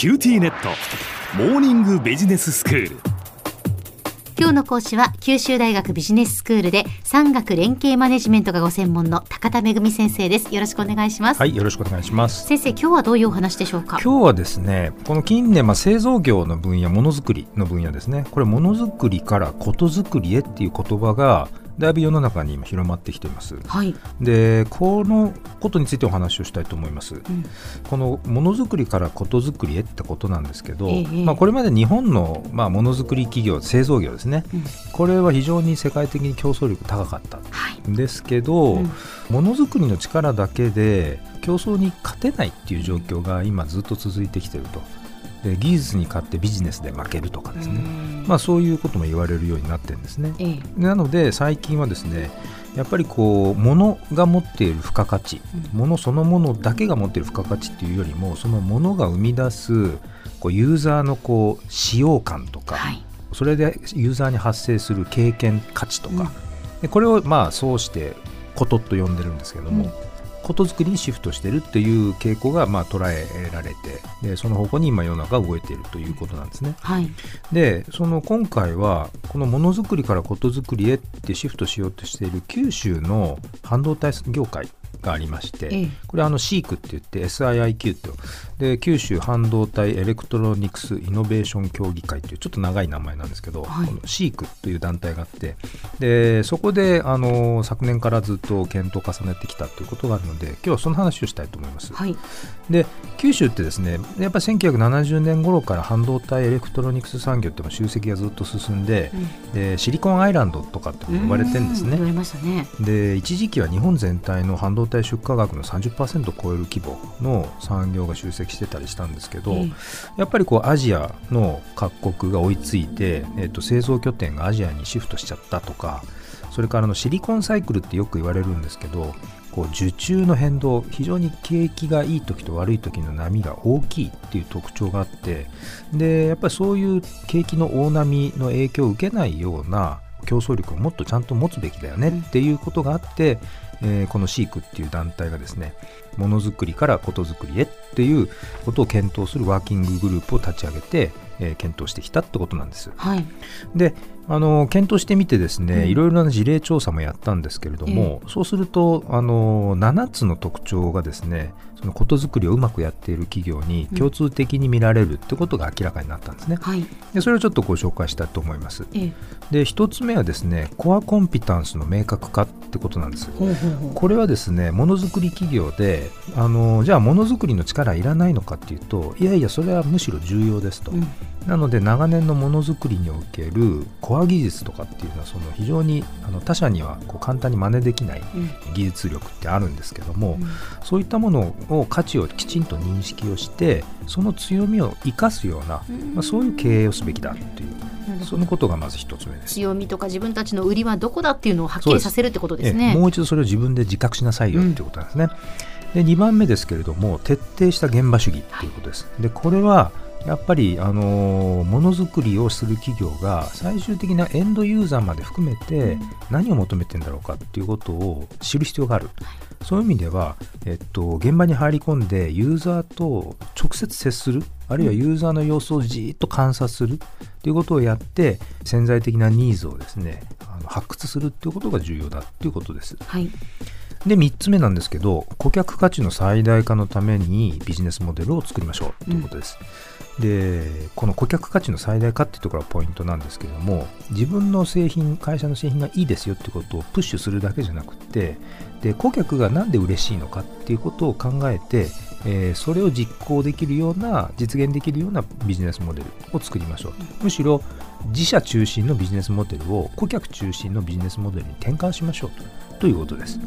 QTnet。モーニングビジネススクール。今日の講師は九州大学ビジネススクールで産学連携マネジメントがご専門の高田恵先生です。よろしくお願いします。はいよろしくお願いします。先生今日はどういうお話でしょうか？今日はですねこの近年まあ製造業の分野ものづくりの分野ですね。これものづくりからことづくりへっていう言葉がだいぶ世の中に今広まってきています。はい、でこのことについてお話をしたいと思います。うん、このものづくりからことづくりへってことなんですけど、ええ、まあ、これまで日本のまあものづくり企業製造業ですね、うん、これは非常に世界的に競争力高かった。んですけど、はいうん、ものづくりの力だけで競争に勝てないっていう状況が今ずっと続いてきてると。で技術に勝ってビジネスで負けるとかですね、まあ、そういうことも言われるようになってるんですね。ええ、なので最近はですねやっぱりこう物が持っている付加価値、うん、物そのものだけが持っている付加価値っていうよりもそのものが生み出すこうユーザーのこう使用感とか、はい、それでユーザーに発生する経験価値とか、うん、でこれをまあそうしてことと呼んでるんですけども、うんことづくりにシフトしてるっていう傾向がまあ捉えられてでその方向に今世の中が動いているということなんですね。はい、でその今回はこのものづくりからことづくりへってシフトしようとしている九州の半導体業界がありまして、ええ、これはあの SIIQ って言って SIIQ と。で九州半導体エレクトロニクスイノベーション協議会というちょっと長い名前なんですけど、はい、この SEEK という団体があって。でそこであの昨年からずっと検討を重ねてきたということがあるので今日はその話をしたいと思います。はい、で九州ってですねやっぱり1970年頃から半導体エレクトロニクス産業って集積がずっと進んでうん、でシリコンアイランドとかって呼ばれてるんですね。ね。で一時期は日本全体の半導体出荷額の30%を超える規模の産業が集積してたりしたんですけど、やっぱりこうアジアの各国が追いついて、えー、と製造拠点がアジアにシフトしちゃったとかそれからのシリコンサイクルってよく言われるんですけどこう受注の変動非常に景気がいい時と悪い時の波が大きいっていう特徴があってでやっぱりそういう景気の大波の影響を受けないような競争力をもっとちゃんと持つべきだよねっていうことがあって、えー、このシークっていう団体がですねものづくりからことづくりへっていうことを検討するワーキンググループを立ち上げて、えー、検討してきたってことなんです。はい、であの検討してみてですね、うん、いろいろな事例調査もやったんですけれども、えー、そうするとあの7つの特徴がですねそのことづくりをうまくやっている企業に共通的に見られるってことが明らかになったんですね。はい、でそれをちょっとご紹介したいと思います。えー、で1つ目はですねコアコンピタンスの明確化ってことなんです。これはですねものづくり企業であのじゃあものづくりの力いらないのかっていうといやいやそれはむしろ重要ですと。うんなので長年のものづくりにおけるコア技術とかっていうのはその非常にあの他社にはこう簡単に真似できない技術力ってあるんですけども、うん、そういったものを価値をきちんと認識をしてその強みを生かすような、まあ、そういう経営をすべきだっていう。そのことがまず一つ目です。強みとか自分たちの売りはどこだっていうのをはっきりさせるってことですね。もう一度それを自分で自覚しなさいよっていうことなんですね、うん、で2番目ですけれども徹底した現場主義っていうことです、でこれはやっぱり、あのものづくりをする企業が最終的なエンドユーザーまで含めて何を求めてんだろうかっていうことを知る必要がある。そういう意味では、えっと、現場に入り込んでユーザーと直接接する、あるいはユーザーの様子をじっと観察するということをやって、潜在的なニーズをですね、あの発掘するっていうことが重要だっていうことです。はいで3つ目なんですけど顧客価値の最大化のためにビジネスモデルを作りましょうということです。うん、でこの顧客価値の最大化っていうところがポイントなんですけれども自分の製品会社の製品がいいですよってことをプッシュするだけじゃなくてで顧客が何で嬉しいのかっていうことを考えて、えー、それを実行できるような実現できるようなビジネスモデルを作りましょうむしろ自社中心のビジネスモデルを顧客中心のビジネスモデルに転換しましょうとということです。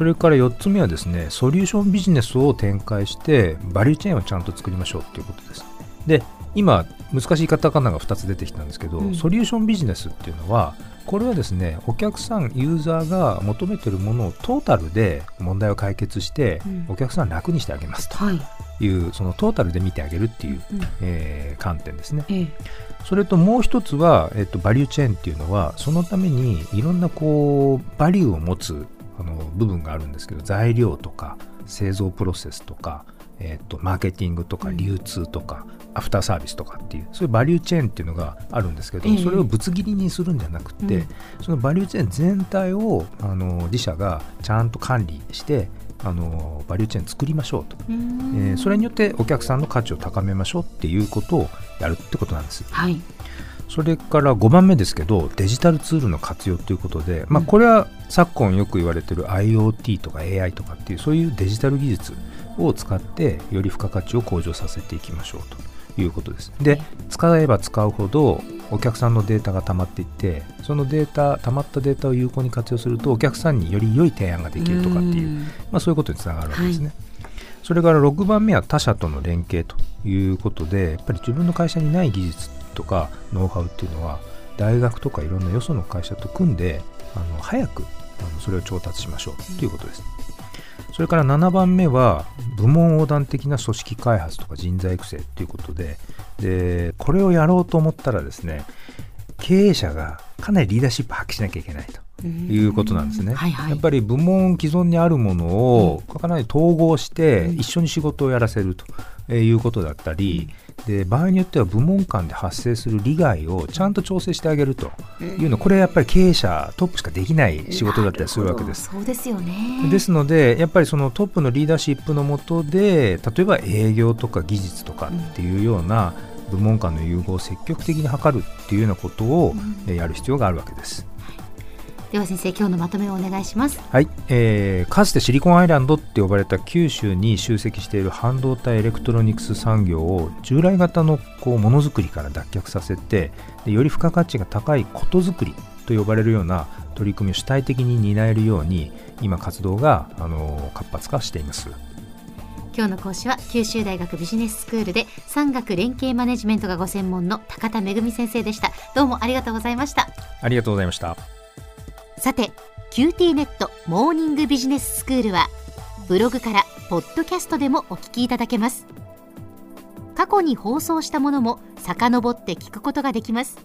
それから4つ目はですね、ソリューションビジネスを展開して、バリューチェーンをちゃんと作りましょうということです。で、今、難しいカタカナが2つ出てきたんですけど、うん、ソリューションビジネスっていうのは、これはですね、お客さん、ユーザーが求めてるものをトータルで問題を解決して、うん、お客さん楽にしてあげますと。い。う、はい、そのトータルで見てあげるっていう、うん、えー、観点ですね。ええ、それともう一つは、えっと、バリューチェーンっていうのは、そのためにいろんなこう、バリューを持つあの部分があるんですけど材料とか製造プロセスとか、えー、とマーケティングとか流通とか、アフターサービスとかっていうそういうバリューチェーンっていうのがあるんですけど、ええ。それをぶつ切りにするんじゃなくて、うん。そのバリューチェーン全体をあの自社がちゃんと管理してあのバリューチェーン作りましょうと、えーそれによってお客さんの価値を高めましょうっていうことをやるってことなんです。はい。それから5番目ですけどデジタルツールの活用ということで、まあ、うんこれは昨今よく言われてる IoT とか AI とかっていうそういうデジタル技術を使ってより付加価値を向上させていきましょうということです。で使えば使うほどお客さんのデータが溜まっていってそのデータ溜まったデータを有効に活用するとお客さんにより良い提案ができるとかっていううんまあ、そういうことにつながるわけですね。それから6番目は他社との連携ということでやっぱり自分の会社にない技術とかノウハウっていうのは大学とかいろんなよその会社と組んであの早くあのそれを調達しましょうということです。それから7番目は部門横断的な組織開発とか人材育成ということででこれをやろうと思ったらですね経営者がかなりリーダーシップ発揮しなきゃいけないと。いうことなんですね。はいはい。やっぱり部門既存にあるものをかなり統合してうん一緒に仕事をやらせるということだったり、で場合によっては部門間で発生する利害をちゃんと調整してあげるというのこれやっぱり経営者トップしかできない仕事だったりするわけです。そうですよね。ですのでやっぱりそのトップのリーダーシップのもとで例えば営業とか技術とかっていうような部門間の融合を積極的に図るっていうようなことをえーやる必要があるわけです。では先生今日のまとめをお願いします。はい、えーかつてシリコンアイランドって呼ばれた九州に集積している半導体エレクトロニクス産業を従来型のこうものづくりから脱却させてでより付加価値が高いことづくりと呼ばれるような取り組みを主体的に担えるように今活動が、あの活発化しています。今日の講師は九州大学ビジネススクールで産学連携マネジメントがご専門の高田恵先生でした。どうもありがとうございました。ありがとうございました。さて QT ネットモーニングビジネススクールはブログからポッドキャストでもお聞きいただけます。過去に放送したものも遡って聞くことができます。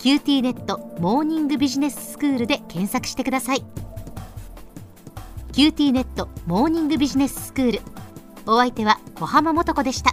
QT ネットモーニングビジネススクールで検索してください。QT ネットモーニングビジネススクール。お相手は小浜もとこでした。